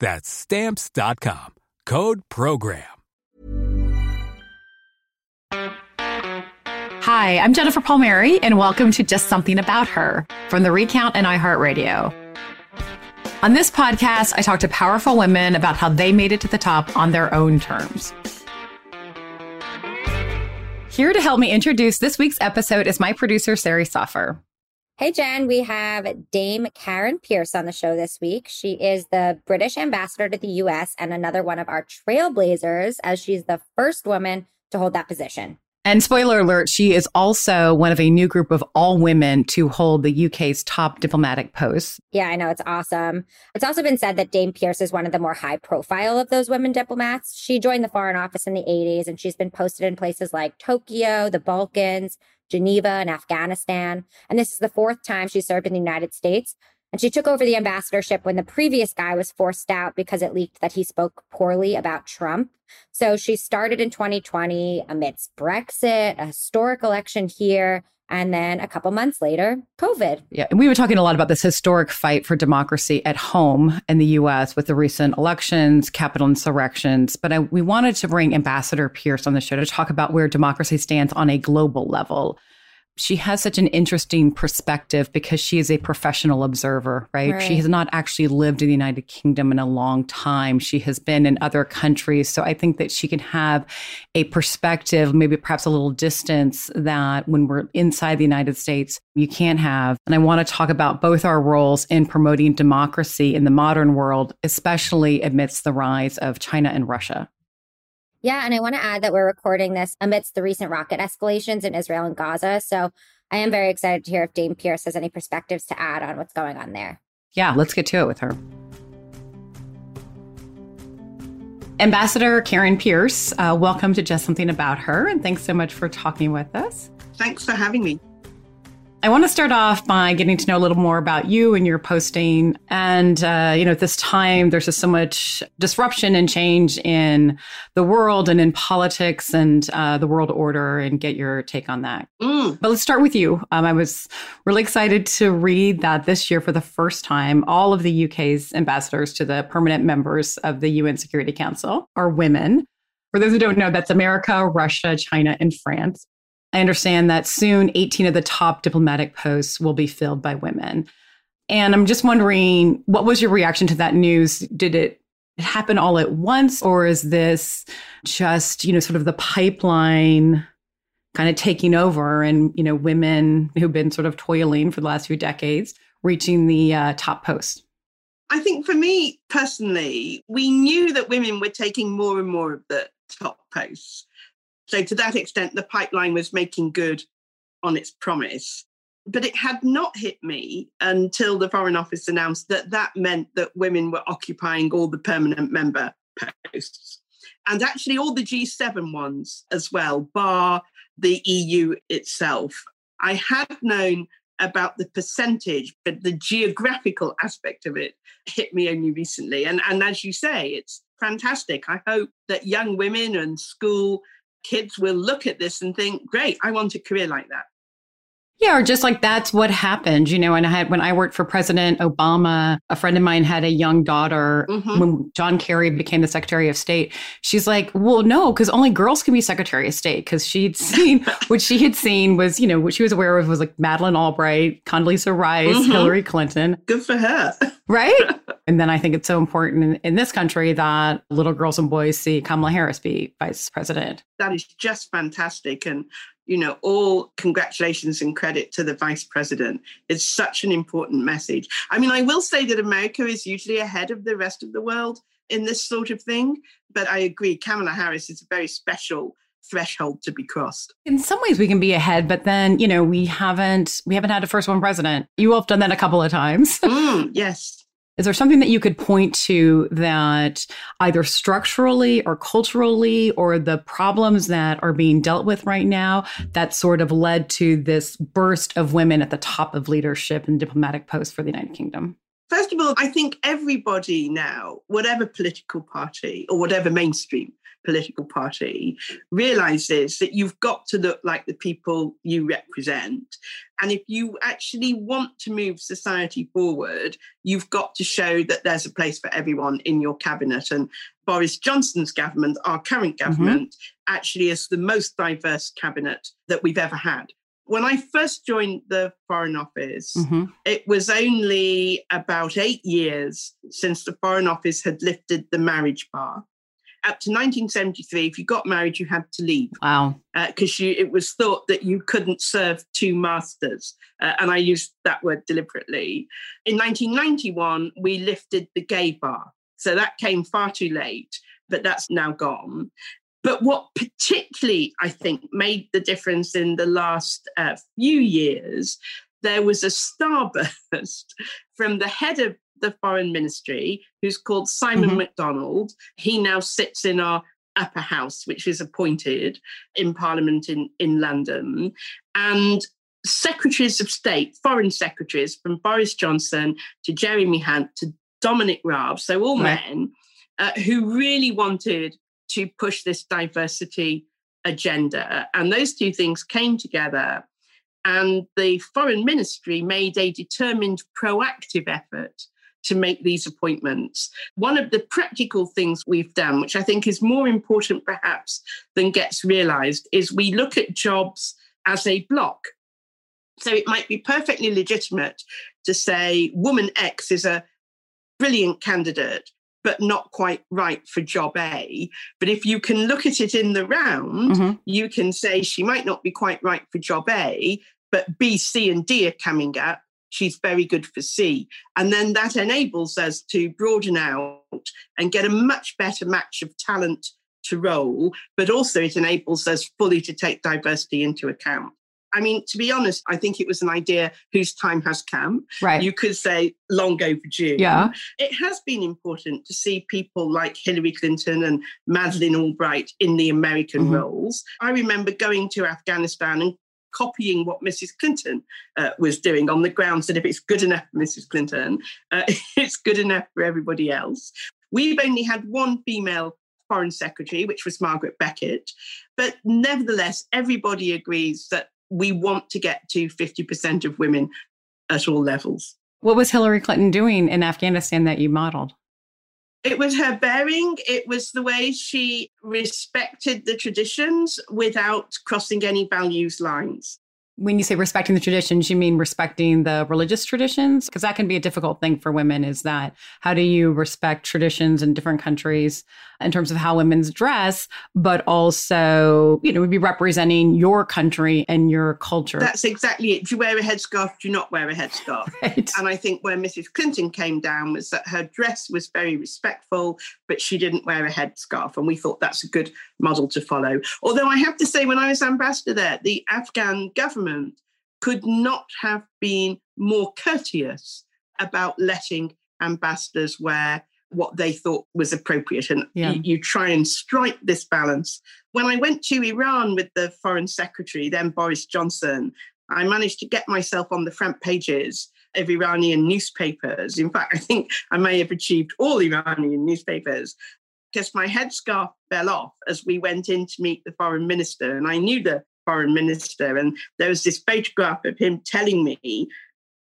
That's Stamps.com. Code PROGRAM. Hi, I'm Jennifer Palmieri, and welcome to Just Something About Her from the Recount and iHeartRadio. On this podcast, I talk to powerful women about how they made it to the top on their own terms. Here to help me introduce this week's episode is my producer, Sari Soffer. Hey, Jen, we have Dame Karen Pierce on the show this week. She is the British ambassador to the US and another one of our trailblazers, as she's the first woman to hold that position. And spoiler alert, she is also one of a new group of all women to hold the UK's top diplomatic posts. Yeah, I know. It's awesome. It's also been said that Dame Pierce is one of the more high profile of those women diplomats. She joined the Foreign Office in the 80s and she's been posted in places like Tokyo, the Balkans, Geneva, and Afghanistan. And this is the fourth time she served in the United States. And she took over the ambassadorship when the previous guy was forced out because it leaked that he spoke poorly about Trump. So she started in 2020 amidst Brexit, a historic election here, and then a couple months later, COVID. Yeah. And we were talking a lot about this historic fight for democracy at home in the US with the recent elections, Capitol insurrections. But I, we wanted to bring Ambassador Pierce on the show to talk about where democracy stands on a global level she has such an interesting perspective because she is a professional observer, right? right? She has not actually lived in the United Kingdom in a long time. She has been in other countries. So I think that she can have a perspective, maybe perhaps a little distance that when we're inside the United States, you can't have. And I want to talk about both our roles in promoting democracy in the modern world, especially amidst the rise of China and Russia. Yeah, and I want to add that we're recording this amidst the recent rocket escalations in Israel and Gaza. So I am very excited to hear if Dame Pierce has any perspectives to add on what's going on there. Yeah, let's get to it with her. Ambassador Karen Pierce, uh, welcome to Just Something About Her, and thanks so much for talking with us. Thanks for having me. I want to start off by getting to know a little more about you and your posting. And, uh, you know, at this time, there's just so much disruption and change in the world and in politics and uh, the world order, and get your take on that. Mm. But let's start with you. Um, I was really excited to read that this year, for the first time, all of the UK's ambassadors to the permanent members of the UN Security Council are women. For those who don't know, that's America, Russia, China, and France. I understand that soon 18 of the top diplomatic posts will be filled by women. And I'm just wondering, what was your reaction to that news? Did it happen all at once, or is this just, you know, sort of the pipeline kind of taking over and, you know, women who've been sort of toiling for the last few decades reaching the uh, top post? I think for me personally, we knew that women were taking more and more of the top posts. So, to that extent, the pipeline was making good on its promise. But it had not hit me until the Foreign Office announced that that meant that women were occupying all the permanent member posts. And actually, all the G7 ones as well, bar the EU itself. I had known about the percentage, but the geographical aspect of it hit me only recently. And, and as you say, it's fantastic. I hope that young women and school kids will look at this and think, great, I want a career like that. Yeah, or just like that's what happened, you know. And I had when I worked for President Obama, a friend of mine had a young daughter mm-hmm. when John Kerry became the Secretary of State. She's like, "Well, no, because only girls can be Secretary of State." Because she'd seen what she had seen was, you know, what she was aware of was like Madeleine Albright, Condoleezza Rice, mm-hmm. Hillary Clinton. Good for her, right? and then I think it's so important in, in this country that little girls and boys see Kamala Harris be Vice President. That is just fantastic, and you know, all congratulations and credit to the vice president. It's such an important message. I mean, I will say that America is usually ahead of the rest of the world in this sort of thing, but I agree, Kamala Harris is a very special threshold to be crossed. In some ways we can be ahead, but then, you know, we haven't we haven't had a first one president. You all have done that a couple of times. Mm, yes. Is there something that you could point to that either structurally or culturally or the problems that are being dealt with right now that sort of led to this burst of women at the top of leadership and diplomatic posts for the United Kingdom? First of all, I think everybody now, whatever political party or whatever mainstream political party realizes that you've got to look like the people you represent. And if you actually want to move society forward, you've got to show that there's a place for everyone in your cabinet. And Boris Johnson's government, our current mm-hmm. government, mm-hmm. actually is the most diverse cabinet that we've ever had. When I first joined the Foreign Office, mm-hmm. it was only about eight years since the Foreign Office had lifted the marriage bar up to 1973, if you got married, you had to leave. Wow. Because uh, it was thought that you couldn't serve two masters. Uh, and I used that word deliberately. In 1991, we lifted the gay bar. So that came far too late, but that's now gone. But what particularly, I think, made the difference in the last uh, few years, there was a starburst from the head of the foreign ministry, who's called Simon mm-hmm. McDonald. He now sits in our upper house, which is appointed in Parliament in, in London. And secretaries of state, foreign secretaries, from Boris Johnson to Jeremy Hunt to Dominic Raab, so all right. men uh, who really wanted to push this diversity agenda. And those two things came together. And the foreign ministry made a determined proactive effort to make these appointments. One of the practical things we've done, which I think is more important perhaps than gets realized, is we look at jobs as a block. So it might be perfectly legitimate to say woman X is a brilliant candidate, but not quite right for job A. But if you can look at it in the round, mm-hmm. you can say she might not be quite right for job A, but B, C, and D are coming up she's very good for C. And then that enables us to broaden out and get a much better match of talent to role, but also it enables us fully to take diversity into account. I mean, to be honest, I think it was an idea whose time has come. Right. You could say long overdue. Yeah. It has been important to see people like Hillary Clinton and Madeleine Albright in the American mm-hmm. roles. I remember going to Afghanistan and copying what Mrs. Clinton uh, was doing on the grounds that if it's good enough for Mrs. Clinton, uh, it's good enough for everybody else. We've only had one female foreign secretary, which was Margaret Beckett. But nevertheless, everybody agrees that we want to get to 50% of women at all levels. What was Hillary Clinton doing in Afghanistan that you modeled? It was her bearing, it was the way she respected the traditions without crossing any values lines. When you say respecting the traditions, you mean respecting the religious traditions? Because that can be a difficult thing for women is that how do you respect traditions in different countries in terms of how women's dress, but also, you know, would be representing your country and your culture? That's exactly it. Do you wear a headscarf? Do you not wear a headscarf? Right. And I think where Mrs. Clinton came down was that her dress was very respectful, but she didn't wear a headscarf. And we thought that's a good model to follow. Although I have to say, when I was ambassador there, the Afghan government could not have been more courteous about letting ambassadors wear what they thought was appropriate. And yeah. you, you, try and strike this balance. When I went to Iran with the foreign secretary, then Boris Johnson, I managed to get myself on the front pages of Iranian newspapers. In fact, I think I may have achieved all Iranian newspapers because my headscarf fell off as we went in to meet the foreign minister. And I knew the foreign minister. And there was this photograph of him telling me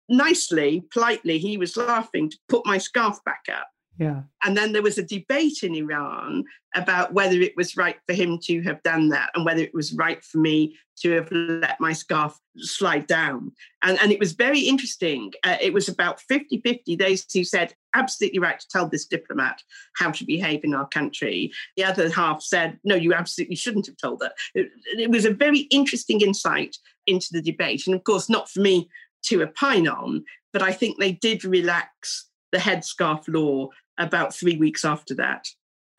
nicely, politely, he was laughing to put my scarf back up. Yeah. And then there was a debate in Iran about whether it was right for him to have done that and whether it was right for me to have let my scarf slide down. And, and it was very interesting. Uh, it was about 50 50 those who said, absolutely right to tell this diplomat how to behave in our country. The other half said, no, you absolutely shouldn't have told her. It, it was a very interesting insight into the debate. And of course, not for me to opine on, but I think they did relax the headscarf law about three weeks after that.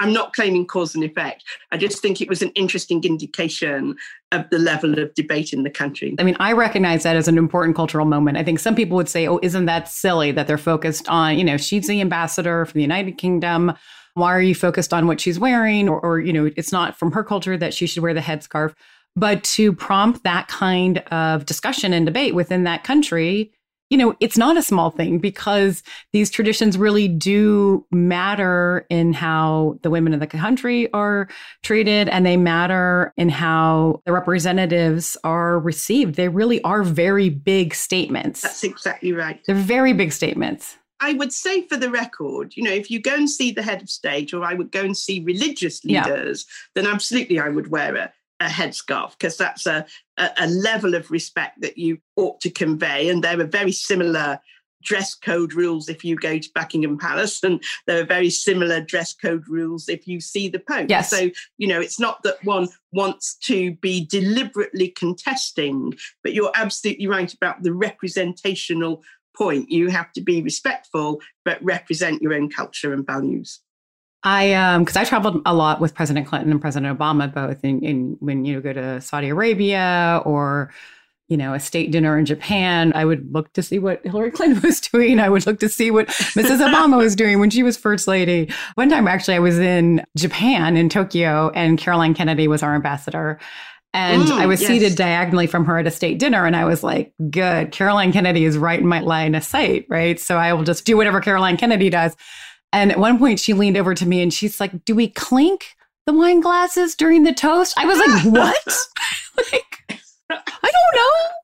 I'm not claiming cause and effect. I just think it was an interesting indication of the level of debate in the country. I mean, I recognize that as an important cultural moment. I think some people would say, oh, isn't that silly that they're focused on, you know, she's the ambassador for the United Kingdom. Why are you focused on what she's wearing? Or, or you know, it's not from her culture that she should wear the headscarf. But to prompt that kind of discussion and debate within that country you know, it's not a small thing because these traditions really do matter in how the women of the country are treated and they matter in how the representatives are received. They really are very big statements. That's exactly right. They're very big statements. I would say for the record, you know, if you go and see the head of state or I would go and see religious leaders, yeah. then absolutely I would wear a, a headscarf because that's a, a, a level of respect that you ought to convey. And there are very similar dress code rules if you go to Buckingham Palace, and there are very similar dress code rules if you see the Pope. Yes. So, you know, it's not that one wants to be deliberately contesting, but you're absolutely right about the representational point. You have to be respectful, but represent your own culture and values. I um because I traveled a lot with President Clinton and President Obama both in, in when you know, go to Saudi Arabia or you know a state dinner in Japan. I would look to see what Hillary Clinton was doing. I would look to see what Mrs. Obama was doing when she was first lady. One time actually I was in Japan in Tokyo and Caroline Kennedy was our ambassador. And mm, I was yes. seated diagonally from her at a state dinner. And I was like, good, Caroline Kennedy is right in my line of sight, right? So I will just do whatever Caroline Kennedy does. And at one point, she leaned over to me and she's like, Do we clink the wine glasses during the toast? I was like, What? like, I don't know.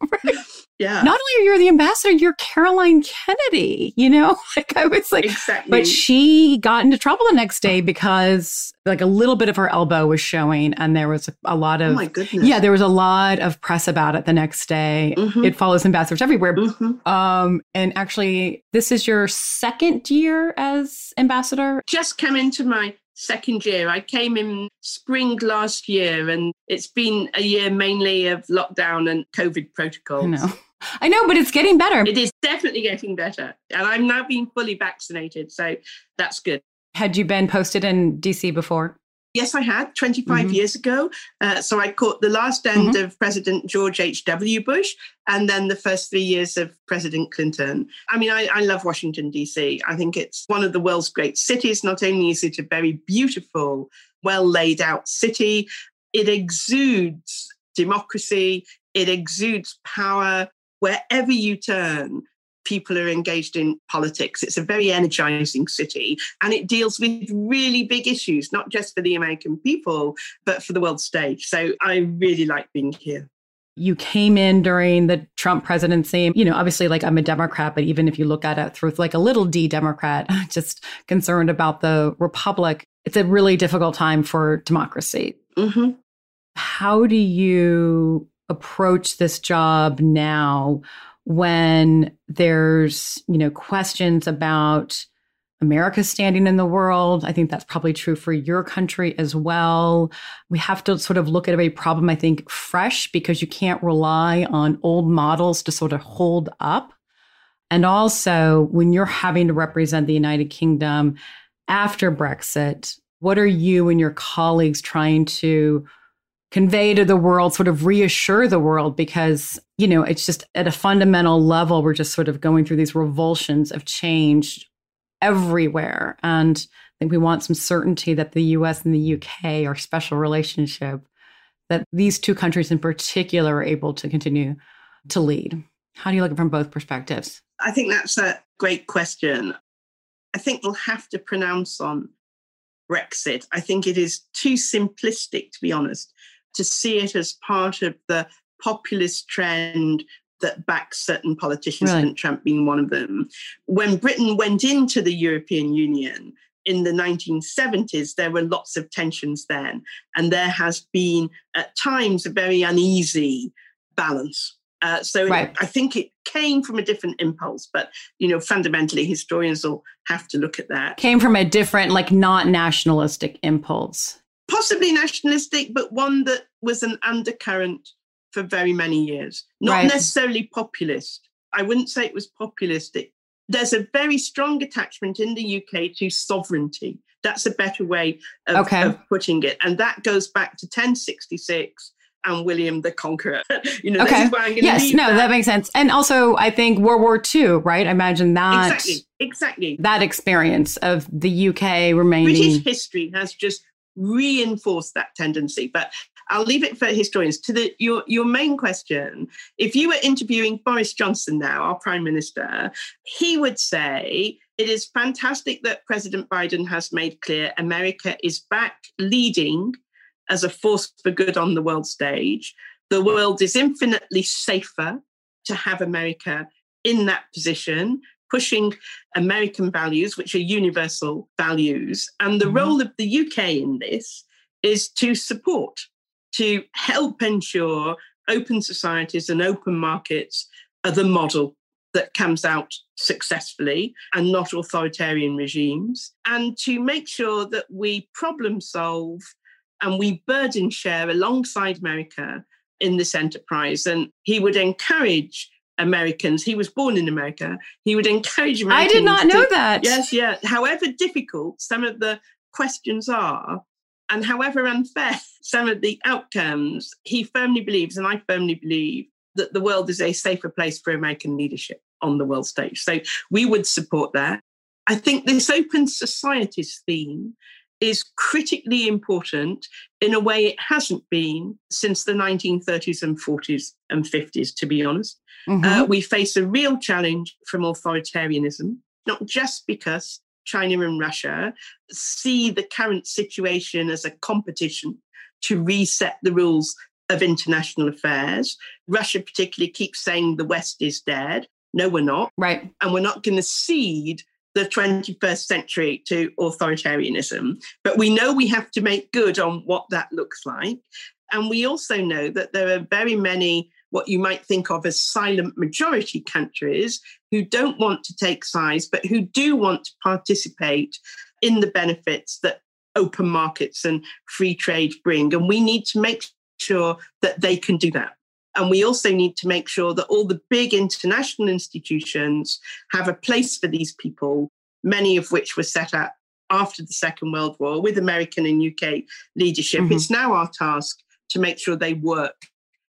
right? Yeah. Not only are you the ambassador, you're Caroline Kennedy, you know? Like I was like, exactly. But she got into trouble the next day because like a little bit of her elbow was showing and there was a lot of, oh my goodness. yeah, there was a lot of press about it the next day. Mm-hmm. It follows ambassadors everywhere. Mm-hmm. Um, and actually, this is your second year as ambassador? Just come into my second year. I came in spring last year, and it's been a year mainly of lockdown and COVID protocols. I know. I know, but it's getting better. It is definitely getting better. And I'm now being fully vaccinated. So that's good. Had you been posted in DC before? Yes, I had 25 mm-hmm. years ago. Uh, so I caught the last end mm-hmm. of President George H.W. Bush and then the first three years of President Clinton. I mean, I, I love Washington, D.C. I think it's one of the world's great cities. Not only is it a very beautiful, well laid out city, it exudes democracy, it exudes power. Wherever you turn, people are engaged in politics. It's a very energizing city and it deals with really big issues, not just for the American people, but for the world stage. So I really like being here. You came in during the Trump presidency. You know, obviously, like I'm a Democrat, but even if you look at it through like a little d Democrat, just concerned about the Republic, it's a really difficult time for democracy. Mm-hmm. How do you approach this job now when there's, you know, questions about America's standing in the world. I think that's probably true for your country as well. We have to sort of look at every problem, I think, fresh because you can't rely on old models to sort of hold up. And also, when you're having to represent the United Kingdom after Brexit, what are you and your colleagues trying to convey to the world, sort of reassure the world, because, you know, it's just at a fundamental level, we're just sort of going through these revulsions of change everywhere. And I think we want some certainty that the US and the UK, our special relationship, that these two countries in particular are able to continue to lead. How do you look at it from both perspectives? I think that's a great question. I think we'll have to pronounce on Brexit. I think it is too simplistic, to be honest, to see it as part of the populist trend that backs certain politicians, Right. and Trump being one of them. When Britain went into the European Union in the 1970s, there were lots of tensions then. And there has been, at times, a very uneasy balance. Uh, so it- I think it came from a different impulse, but you know, fundamentally, historians will have to look at that. Came from a different, like not nationalistic impulse. Possibly nationalistic, but one that was an undercurrent for very many years. Not Right. necessarily populist. I wouldn't say it was populistic. There's a very strong attachment in the UK to sovereignty. That's a better way of, Okay. of putting it. And that goes back to 1066 and William the Conqueror. you know, Okay. this is where I'm going to Yes, no, that. makes sense. And also, I think World War II, right? I imagine that Exactly. Exactly. that experience of the UK remaining. British history has just reinforced that tendency. But I'll leave it for historians. To the your your main question, if you were interviewing Boris Johnson now, our Prime Minister, he would say it is fantastic that President Biden has made clear America is back leading as a force for good on the world stage. The world is infinitely safer to have America in that position, pushing American values, which are universal values. And the Mhm. role of the UK in this is to support, to help ensure open societies and open markets are the model that comes out successfully and not authoritarian regimes, and to make sure that we problem solve and we burden share alongside America in this enterprise. And he would encourage Americans, he was born in America, he would encourage Americans. I did not know to- that. Yes, yeah. However difficult some of the questions are, and however unfair some of the outcomes, he firmly believes, and I firmly believe, that the world is a safer place for American leadership on the world stage. So we would support that. I think this open societies theme is critically important in a way it hasn't been since the 1930s and 40s and 50s, to be honest. Mhm. Uh, we face a real challenge from authoritarianism, not just because China and Russia see the current situation as a competition to reset the rules of international affairs. Russia, particularly, keeps saying the West is dead. No, we're not. right. And we're not going to cede the 21st century to authoritarianism. But we know we have to make good on what that looks like. And we also know that there are very many, what you might think of as silent majority countries who don't want to take sides, but who do want to participate in the benefits that open markets and free trade bring. And we need to make sure that they can do that. And we also need to make sure that all the big international institutions have a place for these people, many of which were set up after the Second World War with American and UK leadership. Mhm. It's now our task to make sure they work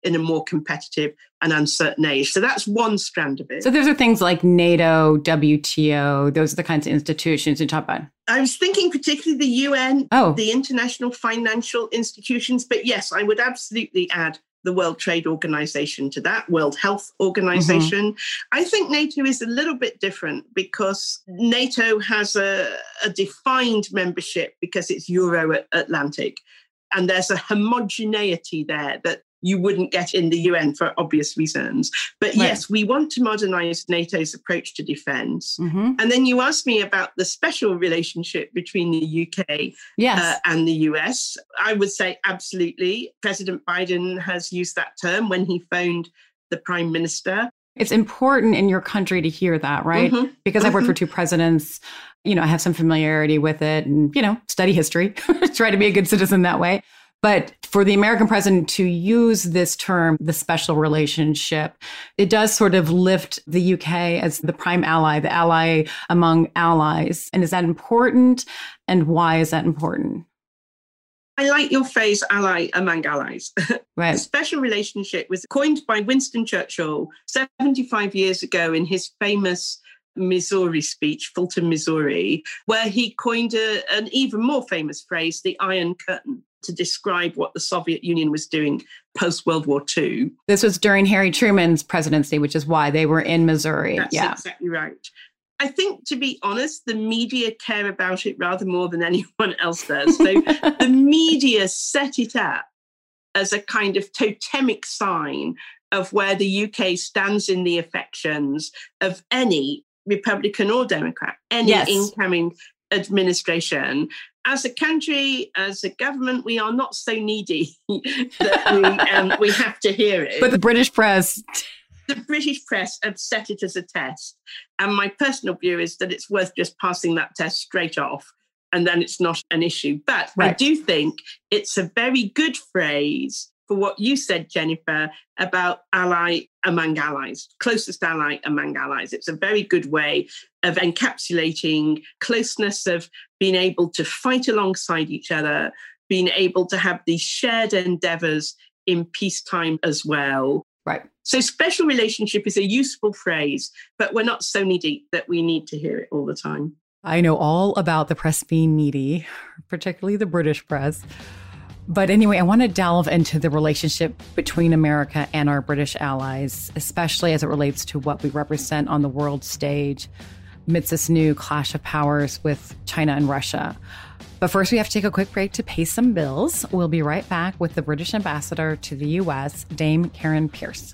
in a more competitive and uncertain age. So that's one strand of it. So those are things like NATO, WTO. Those are the kinds of institutions you talk about. I was thinking particularly the UN, Oh, the international financial institutions, but yes, I would absolutely add the World Trade Organization to that, World Health mm-hmm. Organization. I think NATO is a little bit different because NATO has a, a defined membership because it's Euro Atlantic. And there's a homogeneity there that you wouldn't get in the UN for obvious reasons. But Right. yes, we want to modernize NATO's approach to defense. mhm. And then you asked me about the special relationship between the UK yes. uh, and the US. I would say absolutely. President Biden has used that term when he phoned the prime minister. it's important in your country to hear that, right? Mhm. Because I've worked for two presidents. You know, I have some familiarity with it and, you know, study history, try to be a good citizen that way. But for the American president to use this term, the special relationship, it does sort of lift the UK as the prime ally, the ally among allies. And is that important? And why is that important? I like your phrase ally among allies. The Right. special relationship was coined by Winston Churchill 75 years ago in his famous Missouri speech, Fulton, Missouri, where he coined a, an even more famous phrase, the Iron Curtain, to describe what the Soviet Union was doing post World War II. This was during Harry Truman's presidency, which is why they were in Missouri. That's yeah. exactly right. I think, to be honest, the media care about it rather more than anyone else does. So the media set it up as a kind of totemic sign of where the UK stands in the affections of any Republican or Democrat, any yes. incoming administration. As a country, as a government, we are not so needy that we, um, we have to hear it. But the British press the British press have set it as a test. And my personal view is that it's worth just passing that test straight off and then it's not an issue. But right. I do think it's a very good phrase for what you said, Jennifer, about ally among allies, closest ally among allies. It's a very good way of encapsulating closeness, of being able to fight alongside each other, being able to have these shared endeavors in peacetime as well. Right. So special relationship is a useful phrase, but we're not so needy that we need to hear it all the time. I know all about the press being needy, particularly the British press. But anyway, I want to delve into the relationship between America and our British allies, especially as it relates to what we represent on the world stage amidst this new clash of powers with China and Russia. But first, we have to take a quick break to pay some bills. We'll be right back with the British ambassador to the U.S., Dame Karen Pierce.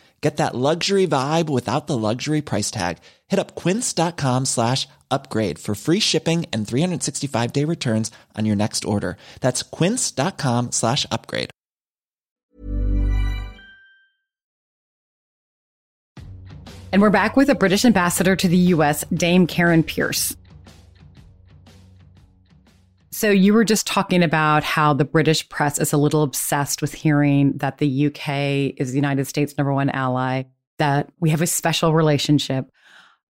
Get that luxury vibe without the luxury price tag. Hit up quince.com slash upgrade for free shipping and 365 day returns on your next order. That's quince.com slash upgrade. And we're back with a British ambassador to the US, Dame Karen Pierce. So you were just talking about how the British press is a little obsessed with hearing that the UK is the United States' number one ally, that we have a special relationship.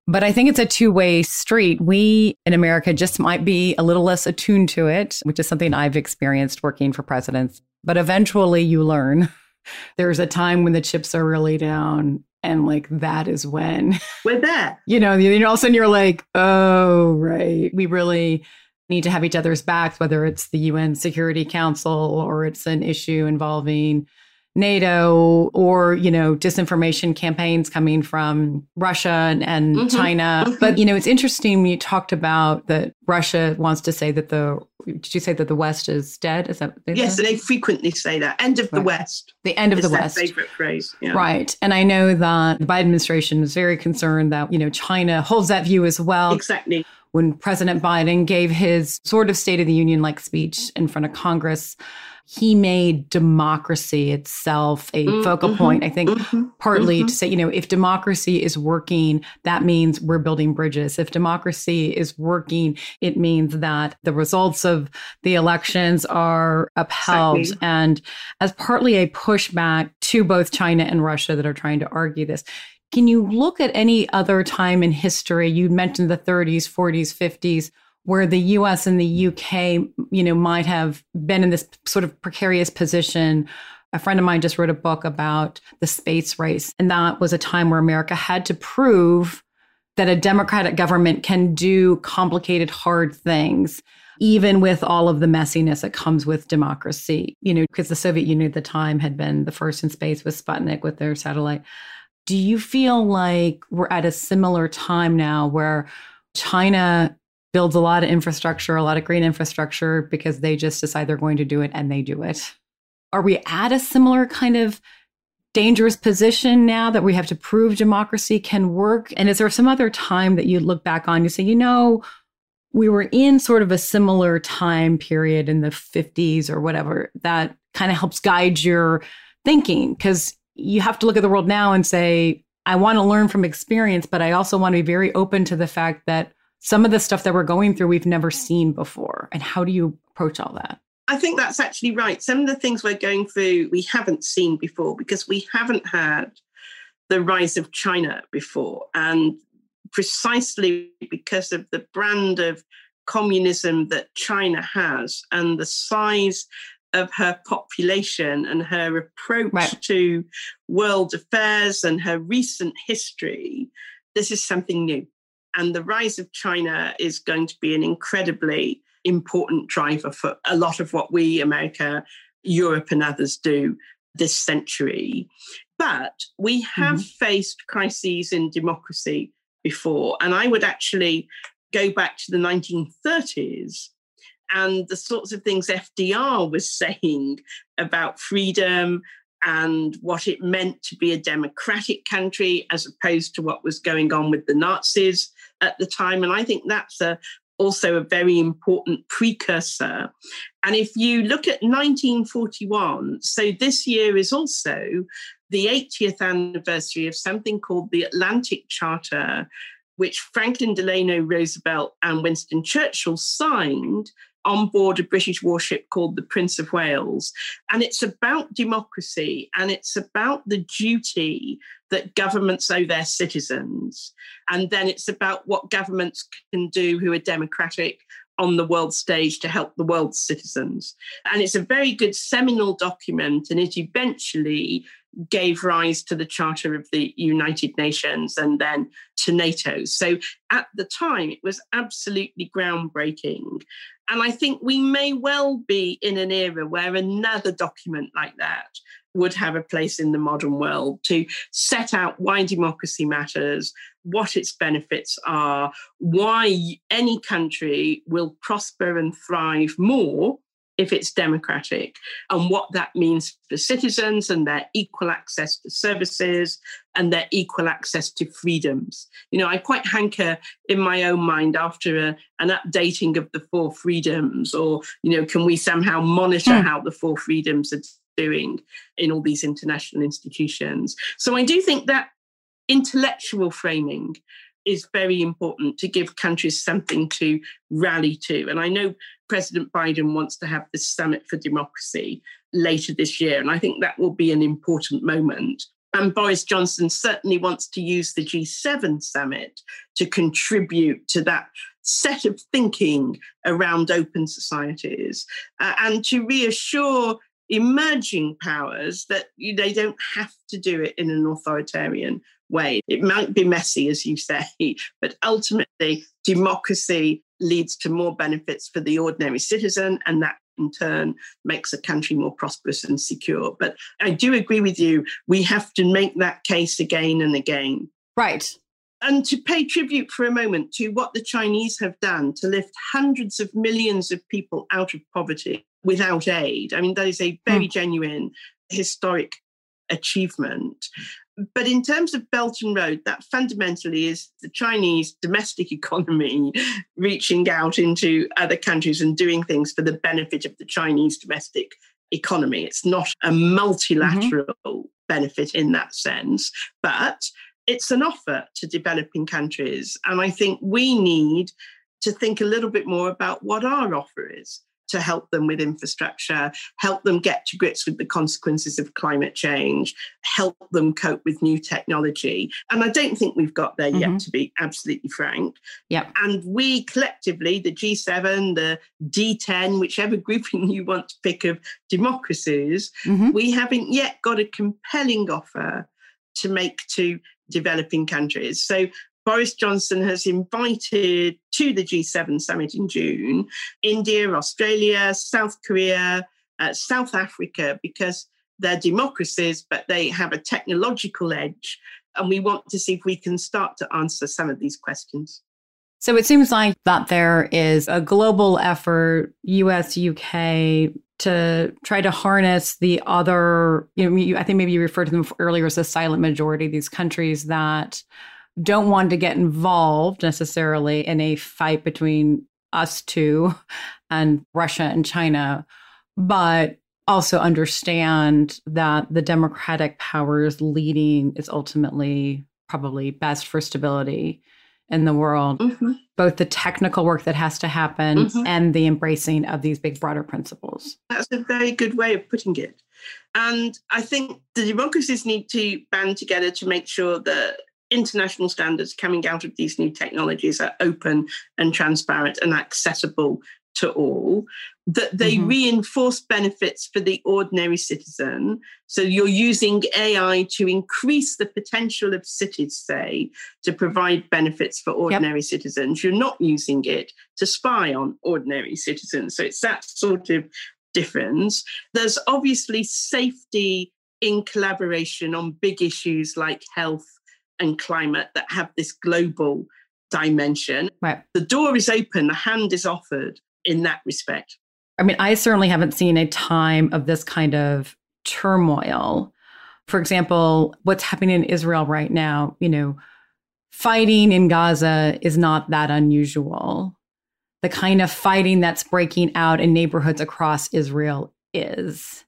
But I think it's a two way street. We in America just might be a little less attuned to it, which is something I've experienced working for presidents. But eventually you learn there's a time when the chips are really down. And like that is when With that. You know, all of a sudden you're like, oh, right. We really need to have each other's backs, whether it's the UN Security Council or it's an issue involving NATO or, you know, disinformation campaigns coming from Russia and, and mm-hmm. China. Mm-hmm. But, you know, it's interesting when you talked about that Russia wants to say that the, did you say that the West is dead? Is that? Yes, they frequently say that. End of right. the West. The end of the West. favorite phrase. Yeah. Right. And I know that the Biden administration is very concerned that, you know, China holds that view as well. Exactly when President Biden gave his sort of State of the Union like speech in front of Congress, he made democracy itself a mm-hmm, focal point. I think mm-hmm, partly mm-hmm. to say, you know, if democracy is working, that means we're building bridges. If democracy is working, it means that the results of the elections are upheld. Exactly. And as partly a pushback to both China and Russia that are trying to argue this, can you look at any other time in history? You mentioned the 30s, 40s, 50s, where the US and the UK, you know, might have been in this sort of precarious position. A friend of mine just wrote a book about the space race, and that was a time where America had to prove that a democratic government can do complicated, hard things, even with all of the messiness that comes with democracy. You know, because the Soviet Union at the time had been the first in space with Sputnik with their satellite. Do you feel like we're at a similar time now where China builds a lot of infrastructure, a lot of green infrastructure because they just decide they're going to do it and they do it? Are we at a similar kind of dangerous position now that we have to prove democracy can work? And is there some other time that you look back on, you say, you know, we were in sort of a similar time period in the 50s or whatever that kind of helps guide your thinking? Because you have to look at the world now and say, I want to learn from experience, but I also want to be very open to the fact that some of the stuff that we're going through, we've never seen before. And how do you approach all that? I think that's actually right. Some of the things we're going through, we haven't seen before because we haven't had the rise of China before. And precisely because of the brand of communism that China has and the size of her population and her approach right. to world affairs and her recent history, this is something new. And the rise of China is going to be an incredibly important driver for a lot of what we, America, Europe, and others do this century. But we have mm-hmm. faced crises in democracy before. And I would actually go back to the 1930s and the sorts of things FDR was saying about freedom and what it meant to be a democratic country as opposed to what was going on with the Nazis at the time. And I think that's a, also a very important precursor. And if you look at 1941, so this year is also the 80th anniversary of something called the Atlantic Charter, which Franklin Delano Roosevelt and Winston Churchill signed on board a British warship called the Prince of Wales. And it's about democracy and it's about the duty that governments owe their citizens. And then it's about what governments can do who are democratic on the world stage to help the world's citizens. And it's a very good seminal document, and it eventually gave rise to the Charter of the United Nations and then to NATO. So at the time, it was absolutely groundbreaking. And I think we may well be in an era where another document like that would have a place in the modern world to set out why democracy matters, what its benefits are, why any country will prosper and thrive more if it's democratic, and what that means for citizens and their equal access to services and their equal access to freedoms. You know, I quite hanker in my own mind after a, an updating of the four freedoms, or, you know, can we somehow monitor mm. how the four freedoms are doing in all these international institutions? So I do think that intellectual framing is very important to give countries something to rally to. And I know President Biden wants to have this summit for democracy later this year. And I think that will be an important moment. And Boris Johnson certainly wants to use the G7 summit to contribute to that set of thinking around open societies uh, and to reassure emerging powers that you, they don't have to do it in an authoritarian way. It might be messy, as you say, but ultimately, democracy leads to more benefits for the ordinary citizen, and that in turn makes a country more prosperous and secure. But I do agree with you, we have to make that case again and again. Right. And to pay tribute for a moment to what the Chinese have done to lift hundreds of millions of people out of poverty without aid. I mean, that is a very mm. genuine historic achievement. But in terms of Belt and Road, that fundamentally is the Chinese domestic economy reaching out into other countries and doing things for the benefit of the Chinese domestic economy. It's not a multilateral mm-hmm. benefit in that sense, but it's an offer to developing countries. And I think we need to think a little bit more about what our offer is to help them with infrastructure, help them get to grips with the consequences of climate change, help them cope with new technology. And I don't think we've got there mm-hmm. yet, to be absolutely frank. Yep. And we collectively, the G7, the D10, whichever grouping you want to pick of democracies, mm-hmm. we haven't yet got a compelling offer to make to developing countries. So Boris Johnson has invited to the G7 summit in June India, Australia, South Korea, uh, South Africa, because they're democracies, but they have a technological edge. And we want to see if we can start to answer some of these questions. So it seems like that there is a global effort, US, UK, to try to harness the other, you know, I think maybe you referred to them earlier as the silent majority, these countries that don't want to get involved necessarily in a fight between us two and Russia and China, but also understand that the democratic powers leading is ultimately probably best for stability in the world. Mm-hmm. Both the technical work that has to happen mm-hmm. and the embracing of these big, broader principles. That's a very good way of putting it. And I think the democracies need to band together to make sure that international standards coming out of these new technologies are open and transparent and accessible to all, that they mm-hmm. reinforce benefits for the ordinary citizen. So you're using AI to increase the potential of cities, say, to provide benefits for ordinary yep. citizens. You're not using it to spy on ordinary citizens. So it's that sort of difference. There's obviously safety in collaboration on big issues like health and climate that have this global dimension. Right. The door is open, the hand is offered in that respect. I mean, I certainly haven't seen a time of this kind of turmoil. For example, what's happening in Israel right now, you know, fighting in Gaza is not that unusual. The kind of fighting that's breaking out in neighborhoods across Israel is.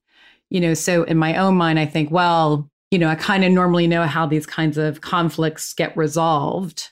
You know, so in my own mind, I think, well, you know, I kind of normally know how these kinds of conflicts get resolved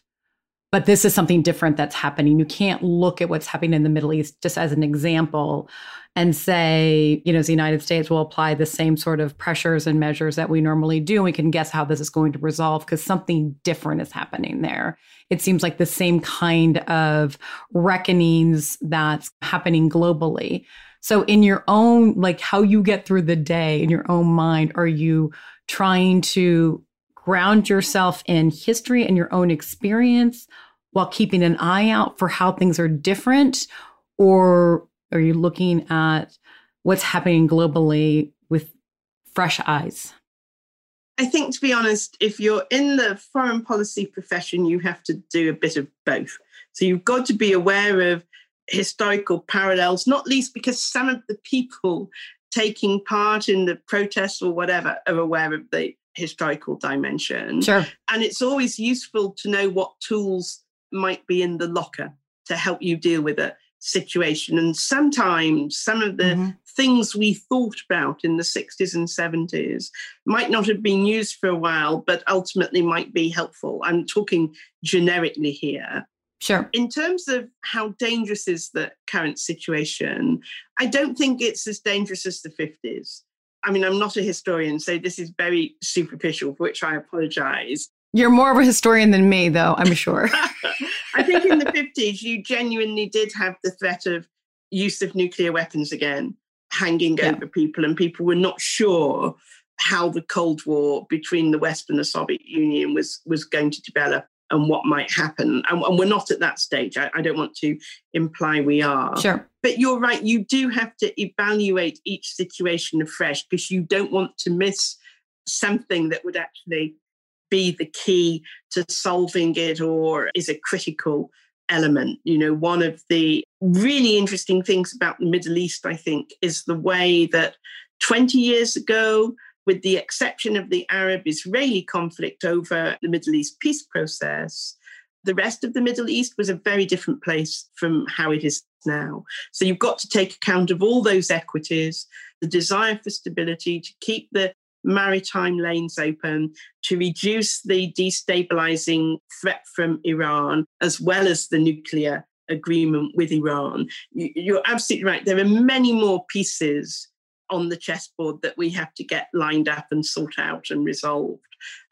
but this is something different that's happening. You can't look at what's happening in the Middle East just as an example and say, you know, the United States will apply the same sort of pressures and measures that we normally do. And we can guess how this is going to resolve because something different is happening there. It seems like the same kind of reckonings that's happening globally. So, in your own, like how you get through the day in your own mind, are you trying to ground yourself in history and your own experience while keeping an eye out for how things are different? Or are you looking at what's happening globally with fresh eyes? I think, to be honest, if you're in the foreign policy profession, you have to do a bit of both. So you've got to be aware of historical parallels, not least because some of the people taking part in the protests or whatever are aware of the historical dimension. Sure. And it's always useful to know what tools might be in the locker to help you deal with a situation. And sometimes some of the mm-hmm. things we thought about in the 60s and 70s might not have been used for a while, but ultimately might be helpful. I'm talking generically here. Sure. In terms of how dangerous is the current situation, I don't think it's as dangerous as the 50s. I mean, I'm not a historian, so this is very superficial, for which I apologize. You're more of a historian than me, though, I'm sure. I think in the 50s, you genuinely did have the threat of use of nuclear weapons again hanging yeah. over people, and people were not sure how the Cold War between the West and the Soviet Union was, was going to develop and what might happen. And, and we're not at that stage. I, I, don't want to imply we are. Sure. But you're right. You do have to evaluate each situation afresh because you don't want to miss something that would actually be the key to solving it or is a critical element. You know, one of the really interesting things about the Middle East, I think, is the way that 20 years ago, with the exception of the Arab Israeli conflict over the Middle East peace process, the rest of the Middle East was a very different place from how it is now. So you've got to take account of all those equities, the desire for stability, to keep the maritime lanes open, to reduce the destabilizing threat from Iran, as well as the nuclear agreement with Iran. You're absolutely right. There are many more pieces on the chessboard that we have to get lined up and sort out and resolved.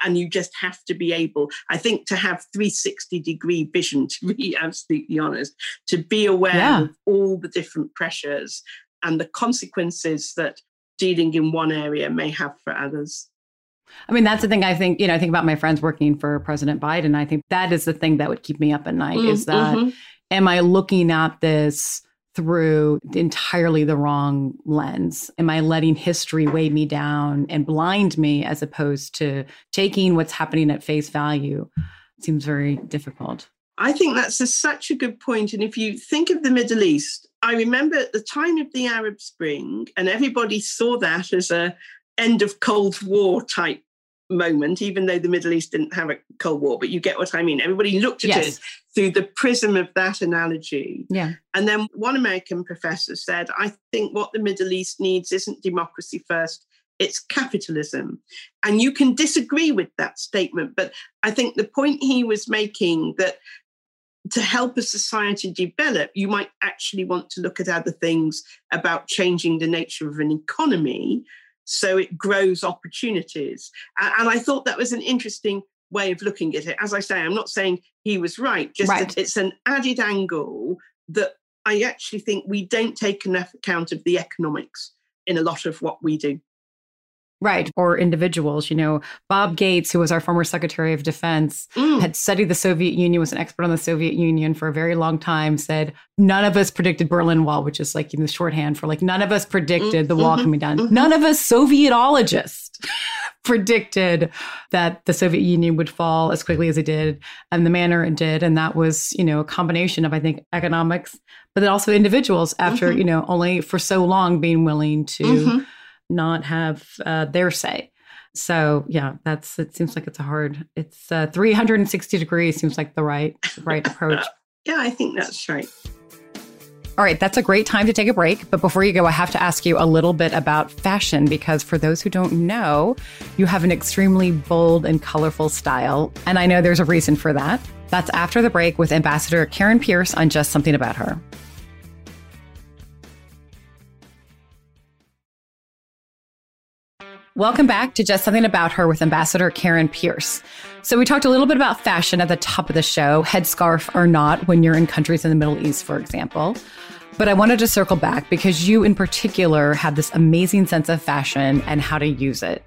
And you just have to be able, I think, to have 360 degree vision, to be absolutely honest, to be aware yeah. of all the different pressures and the consequences that dealing in one area may have for others. I mean, that's the thing I think, you know, I think about my friends working for President Biden. I think that is the thing that would keep me up at night mm, is that mm-hmm. am I looking at this through entirely the wrong lens? Am I letting history weigh me down and blind me as opposed to taking what's happening at face value? It seems very difficult. I think that's a, such a good point. And if you think of the Middle East, I remember at the time of the Arab Spring, and everybody saw that as a end of Cold War type moment, even though the Middle East didn't have a Cold War, but you get what I mean. Everybody looked at yes. it through the prism of that analogy. Yeah. And then one American professor said, I think what the Middle East needs isn't democracy first, it's capitalism. And you can disagree with that statement, but I think the point he was making that to help a society develop, you might actually want to look at other things about changing the nature of an economy so it grows opportunities. And I thought that was an interesting way of looking at it. As I say, I'm not saying he was right, just Right. that it's an added angle that I actually think we don't take enough account of the economics in a lot of what we do. Right. Or individuals. You know, Bob Gates, who was our former Secretary of Defense, Mm. had studied the Soviet Union, was an expert on the Soviet Union for a very long time, said none of us predicted Berlin Wall, which is like in the shorthand for like none of us predicted the wall Mhm, coming down. mhm. None of us Sovietologists predicted that the Soviet Union would fall as quickly as it did and the manner it did. And that was, you know, a combination of, I think, economics, but then also individuals after, Mhm. you know, only for so long being willing to Mhm. Not have uh, their say. So yeah, that's it. Seems like it's a hard. It's uh, 360 degrees. Seems like the right right approach. Yeah, I think that's right. All right, that's a great time to take a break. But before you go, I have to ask you a little bit about fashion because for those who don't know, you have an extremely bold and colorful style, and I know there's a reason for that. That's after the break with Ambassador Karen Pierce on Just Something About Her. Welcome back to Just Something About Her with Ambassador Karen Pierce. So, we talked a little bit about fashion at the top of the show, headscarf or not, when you're in countries in the Middle East, for example. But I wanted to circle back because you, in particular, have this amazing sense of fashion and how to use it.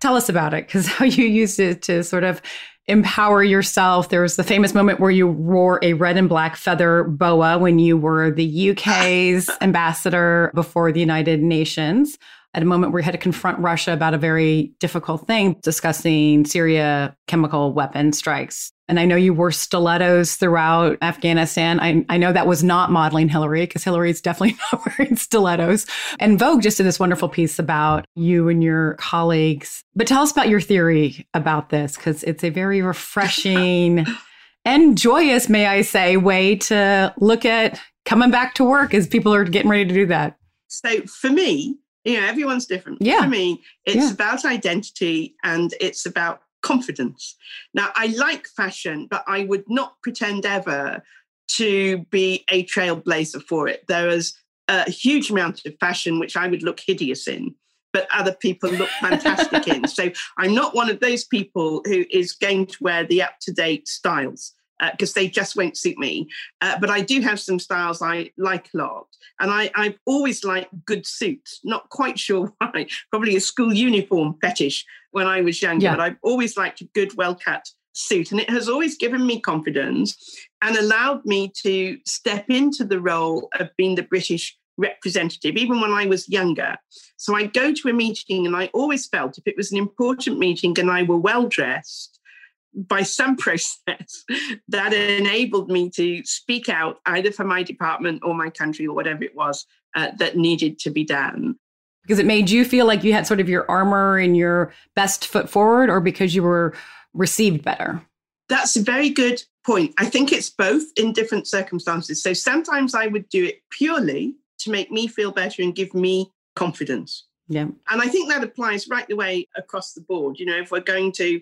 Tell us about it, because how you used it to sort of empower yourself. There was the famous moment where you wore a red and black feather boa when you were the UK's ambassador before the United Nations at a moment where you had to confront Russia about a very difficult thing, discussing Syria chemical weapon strikes. And I know you wore stilettos throughout Afghanistan. I, I know that was not modeling Hillary because Hillary's definitely not wearing stilettos. And Vogue just did this wonderful piece about you and your colleagues. But tell us about your theory about this because it's a very refreshing and joyous, may I say, way to look at coming back to work as people are getting ready to do that. So for me, you know, everyone's different. Yeah. For me, it's Yeah. about identity and it's about confidence. Now, I like fashion, but I would not pretend ever to be a trailblazer for it. There is a huge amount of fashion which I would look hideous in. But other people look fantastic in. So I'm not one of those people who is going to wear the up to date styles because they just won't suit me. Uh, but I do have some styles I like a lot. And I, I've always liked good suits, not quite sure why, probably a school uniform fetish when I was younger, Yeah. but I've always liked a good, well cut suit. And it has always given me confidence and allowed me to step into the role of being the British representative, even when I was younger. So I'd go to a meeting and I always felt if it was an important meeting and I were well dressed, by some process that enabled me to speak out either for my department or my country or whatever it was uh, that needed to be done. Because it made you feel like you had sort of your armor and your best foot forward, or because you were received better? That's a very good point. I think it's both in different circumstances. So sometimes I would do it purely to make me feel better and give me confidence. Yeah. And I think that applies right the way across the board. You know, if we're going to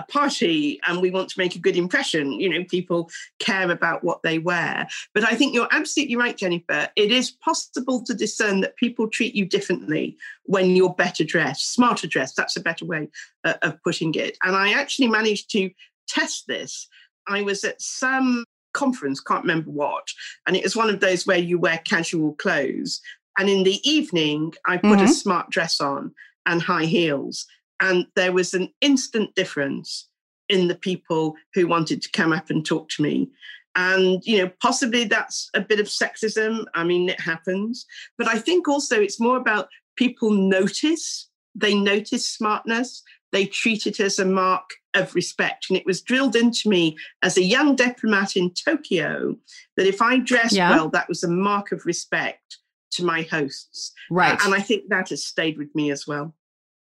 a party and we want to make a good impression, you know, people care about what they wear. But I think you're absolutely right, Jennifer. It is possible to discern that people treat you differently when you're better dressed, smarter dressed. That's a better way uh, of putting it. And I actually managed to test this. I was at some conference, can't remember what, and it was one of those where you wear casual clothes. And in the evening, I put Mhm. a smart dress on and high heels. And there was an instant difference in the people who wanted to come up and talk to me. And, you know, possibly that's a bit of sexism. I mean, it happens. But I think also it's more about people notice, they notice smartness, they treat it as a mark of respect. And it was drilled into me as a young diplomat in Tokyo that if I dressed Yeah. well, that was a mark of respect to my hosts. Right. And I think that has stayed with me as well.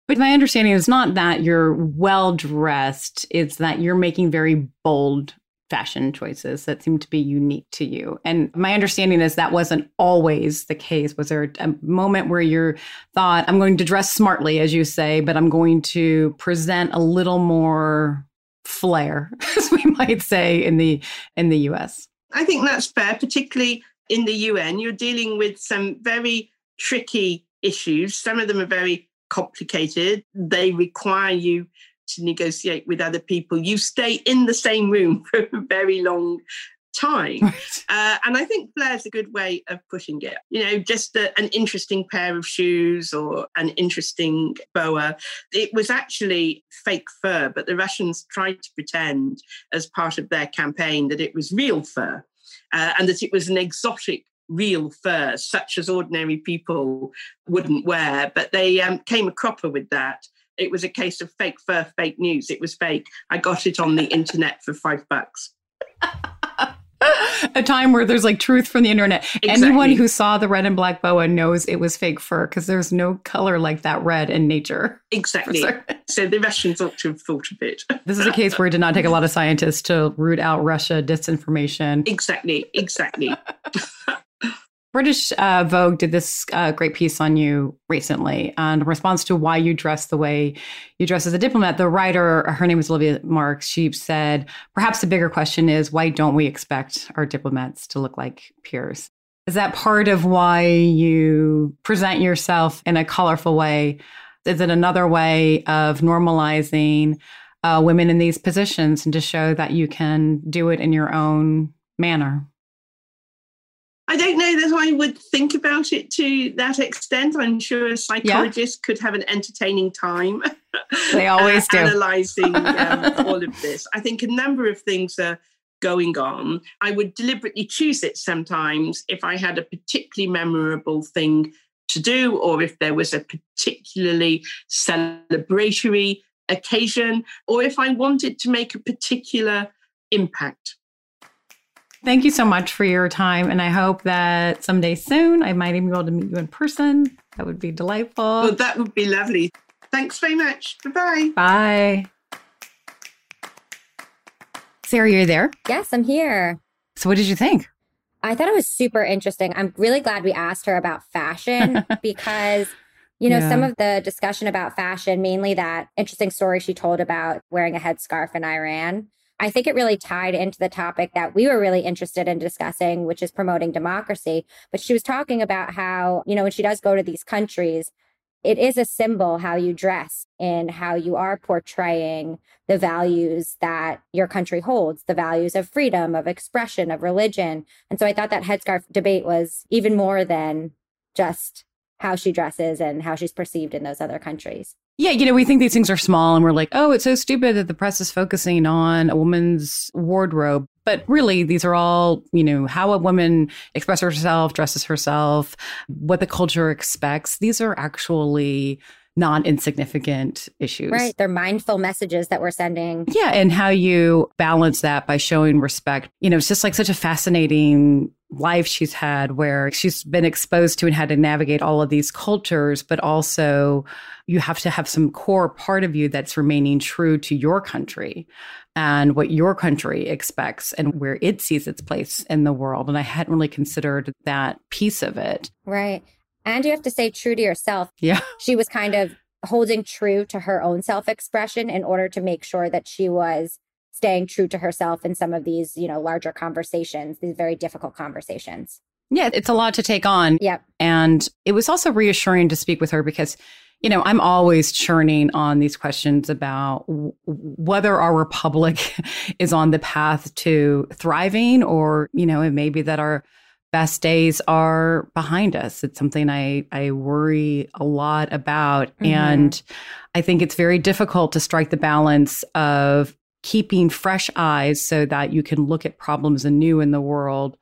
But my understanding is not that you're well dressed, it's that you're making very bold fashion choices that seem to be unique to you. And my understanding is that wasn't always the case. Was there a moment where you thought, I'm going to dress smartly, as you say, but I'm going to present a little more flair, as we might say in the in the US? I think that's fair, particularly in the UN. You're dealing with some very tricky issues. Some of them are very complicated. They require you to negotiate with other people, you stay in the same room for a very long time. Right. Uh, and I think flair's a good way of putting it. You know, just a, an interesting pair of shoes or an interesting boa. It was actually fake fur, but the Russians tried to pretend as part of their campaign that it was real fur uh, and that it was an exotic real fur, such as ordinary people wouldn't wear. But they um, came a cropper with that. It was a case of fake fur, fake news. It was fake. I got it on the internet for five bucks. a time where there's like truth from the internet. Exactly. Anyone who saw the red and black boa knows it was fake fur because there's no color like that red in nature. Exactly. So the Russians ought to have thought of it. this is a case where it did not take a lot of scientists to root out Russia disinformation. Exactly. Exactly. British uh, Vogue did this uh, great piece on you recently, and in response to why you dress the way you dress as a diplomat, the writer, her name is Olivia Marks, she said, perhaps the bigger question is why don't we expect our diplomats to look like peers? Is that part of why you present yourself in a colorful way? Is it another way of normalizing uh, women in these positions and to show that you can do it in your own manner? I don't know that I would think about it to that extent. I'm sure a psychologist yeah. could have an entertaining time. They always do. Analyzing um, all of this. I think a number of things are going on. I would deliberately choose it sometimes if I had a particularly memorable thing to do or if there was a particularly celebratory occasion or if I wanted to make a particular impact. Thank you so much for your time. And I hope that someday soon I might even be able to meet you in person. That would be delightful. Well, that would be lovely. Thanks very much. Bye-bye. Bye. Sarah, you're there? Yes, I'm here. So, what did you think? I thought it was super interesting. I'm really glad we asked her about fashion because, you know, yeah. some of the discussion about fashion, mainly that interesting story she told about wearing a headscarf in Iran, I think it really tied into the topic that we were really interested in discussing, which is promoting democracy. But she was talking about how, you know, when she does go to these countries, it is a symbol how you dress and how you are portraying the values that your country holds, the values of freedom, of expression, of religion. And so I thought that headscarf debate was even more than just how she dresses and how she's perceived in those other countries. Yeah, you know, we think these things are small and we're like, oh, it's so stupid that the press is focusing on a woman's wardrobe. But really, these are all, you know, how a woman expresses herself, dresses herself, what the culture expects. These are actually non insignificant issues. Right. They're mindful messages that we're sending. Yeah. And how you balance that by showing respect. You know, it's just like such a fascinating life she's had where she's been exposed to and had to navigate all of these cultures, but also you have to have some core part of you that's remaining true to your country and what your country expects and where it sees its place in the world. And I hadn't really considered that piece of it. Right. And you have to stay true to yourself. Yeah. She was kind of holding true to her own self expression in order to make sure that she was staying true to herself in some of these, you know, larger conversations, these very difficult conversations. Yeah, it's a lot to take on. Yep. And it was also reassuring to speak with her because, you know, I'm always churning on these questions about w- whether our republic is on the path to thriving or, you know, it may be that our best days are behind us. It's something I, I worry a lot about. Mm-hmm. And I think it's very difficult to strike the balance of keeping fresh eyes so that you can look at problems anew in the world,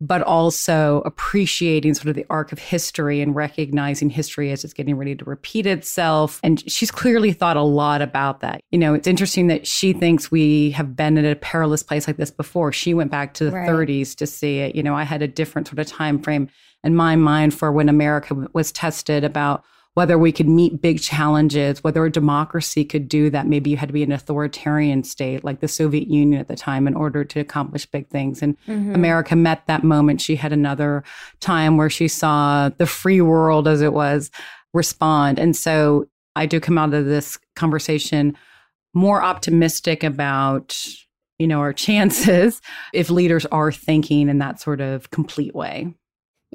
but also appreciating sort of the arc of history and recognizing history as it's getting ready to repeat itself. And she's clearly thought a lot about that. You know, it's interesting that she thinks we have been in a perilous place like this before. She went back to the right. 30s to see it. You know, I had a different sort of time frame in my mind for when America was tested about whether we could meet big challenges, whether a democracy could do that. Maybe you had to be an authoritarian state like the Soviet Union at the time in order to accomplish big things. And mm-hmm. America met that moment. She had another time where she saw the free world, as it was, respond. And so I do come out of this conversation more optimistic about you know our chances if leaders are thinking in that sort of complete way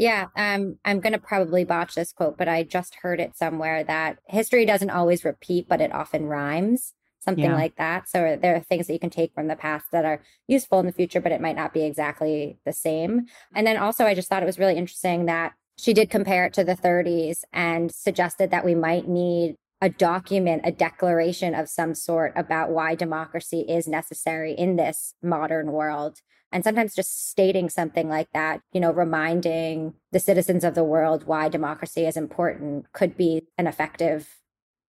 yeah, um, I'm going to probably botch this quote, but I just heard it somewhere that history doesn't always repeat, but it often rhymes. something Yeah. like that. So there are things that you can take from the past that are useful in the future, but it might not be exactly the same. And then also, I just thought it was really interesting that she did compare it to the 30s and suggested that we might need a document, a declaration of some sort about why democracy is necessary in this modern world. And sometimes just stating something like that, you know, reminding the citizens of the world why democracy is important could be an effective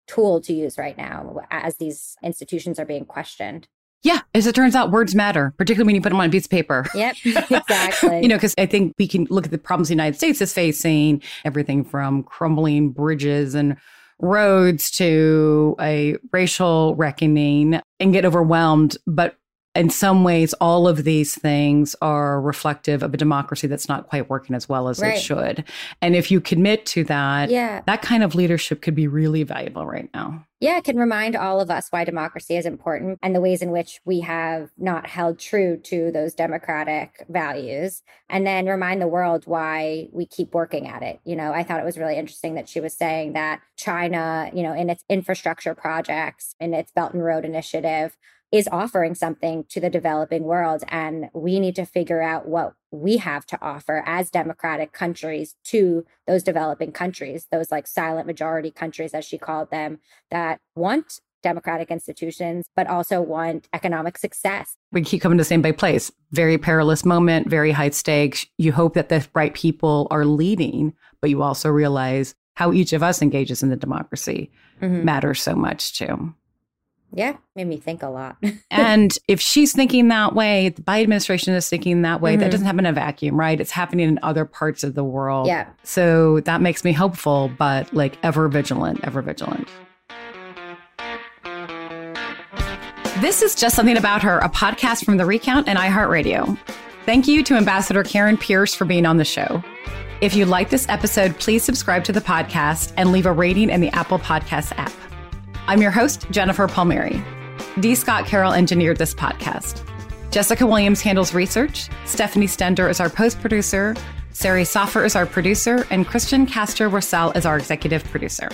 tool to use right now as these institutions are being questioned. Yeah, as it turns out, words matter, particularly when you put them on a piece of paper. Yep, exactly. you know, because I think we can look at the problems the United States is facing, everything from crumbling bridges and roads to a racial reckoning and get overwhelmed. But in some ways, all of these things are reflective of a democracy that's not quite working as well as Right. it should. And if you commit to that, yeah. that kind of leadership could be really valuable right now. Yeah, it can remind all of us why democracy is important and the ways in which we have not held true to those democratic values. And then remind the world why we keep working at it. You know, I thought it was really interesting that she was saying that China, you know, in its infrastructure projects, in its Belt and Road Initiative, is offering something to the developing world. And we need to figure out what we have to offer as democratic countries to those developing countries, those like silent majority countries, as she called them, that want democratic institutions, but also want economic success. we keep coming to the same big place. Very perilous moment, very high stakes. You hope that the right people are leading, but you also realize how each of us engages in the democracy Mhm. matters so much too. Yeah, made me think a lot. and if she's thinking that way, the Biden administration is thinking that way, that Mhm. doesn't happen in a vacuum, right? It's happening in other parts of the world. yeah. So that makes me hopeful, but like ever vigilant, ever vigilant. This is Just Something About Her, a podcast from The Recount and iHeartRadio. Thank you to Ambassador Karen Pierce for being on the show. If you like this episode, please subscribe to the podcast and leave a rating in the Apple Podcast app. I'm your host, Jennifer Palmieri. D. Scott Carroll engineered this podcast. Jessica Williams handles research. Stephanie Stender is our post producer. Sari Soffer is our producer. And Christian Castor Russell is our executive producer.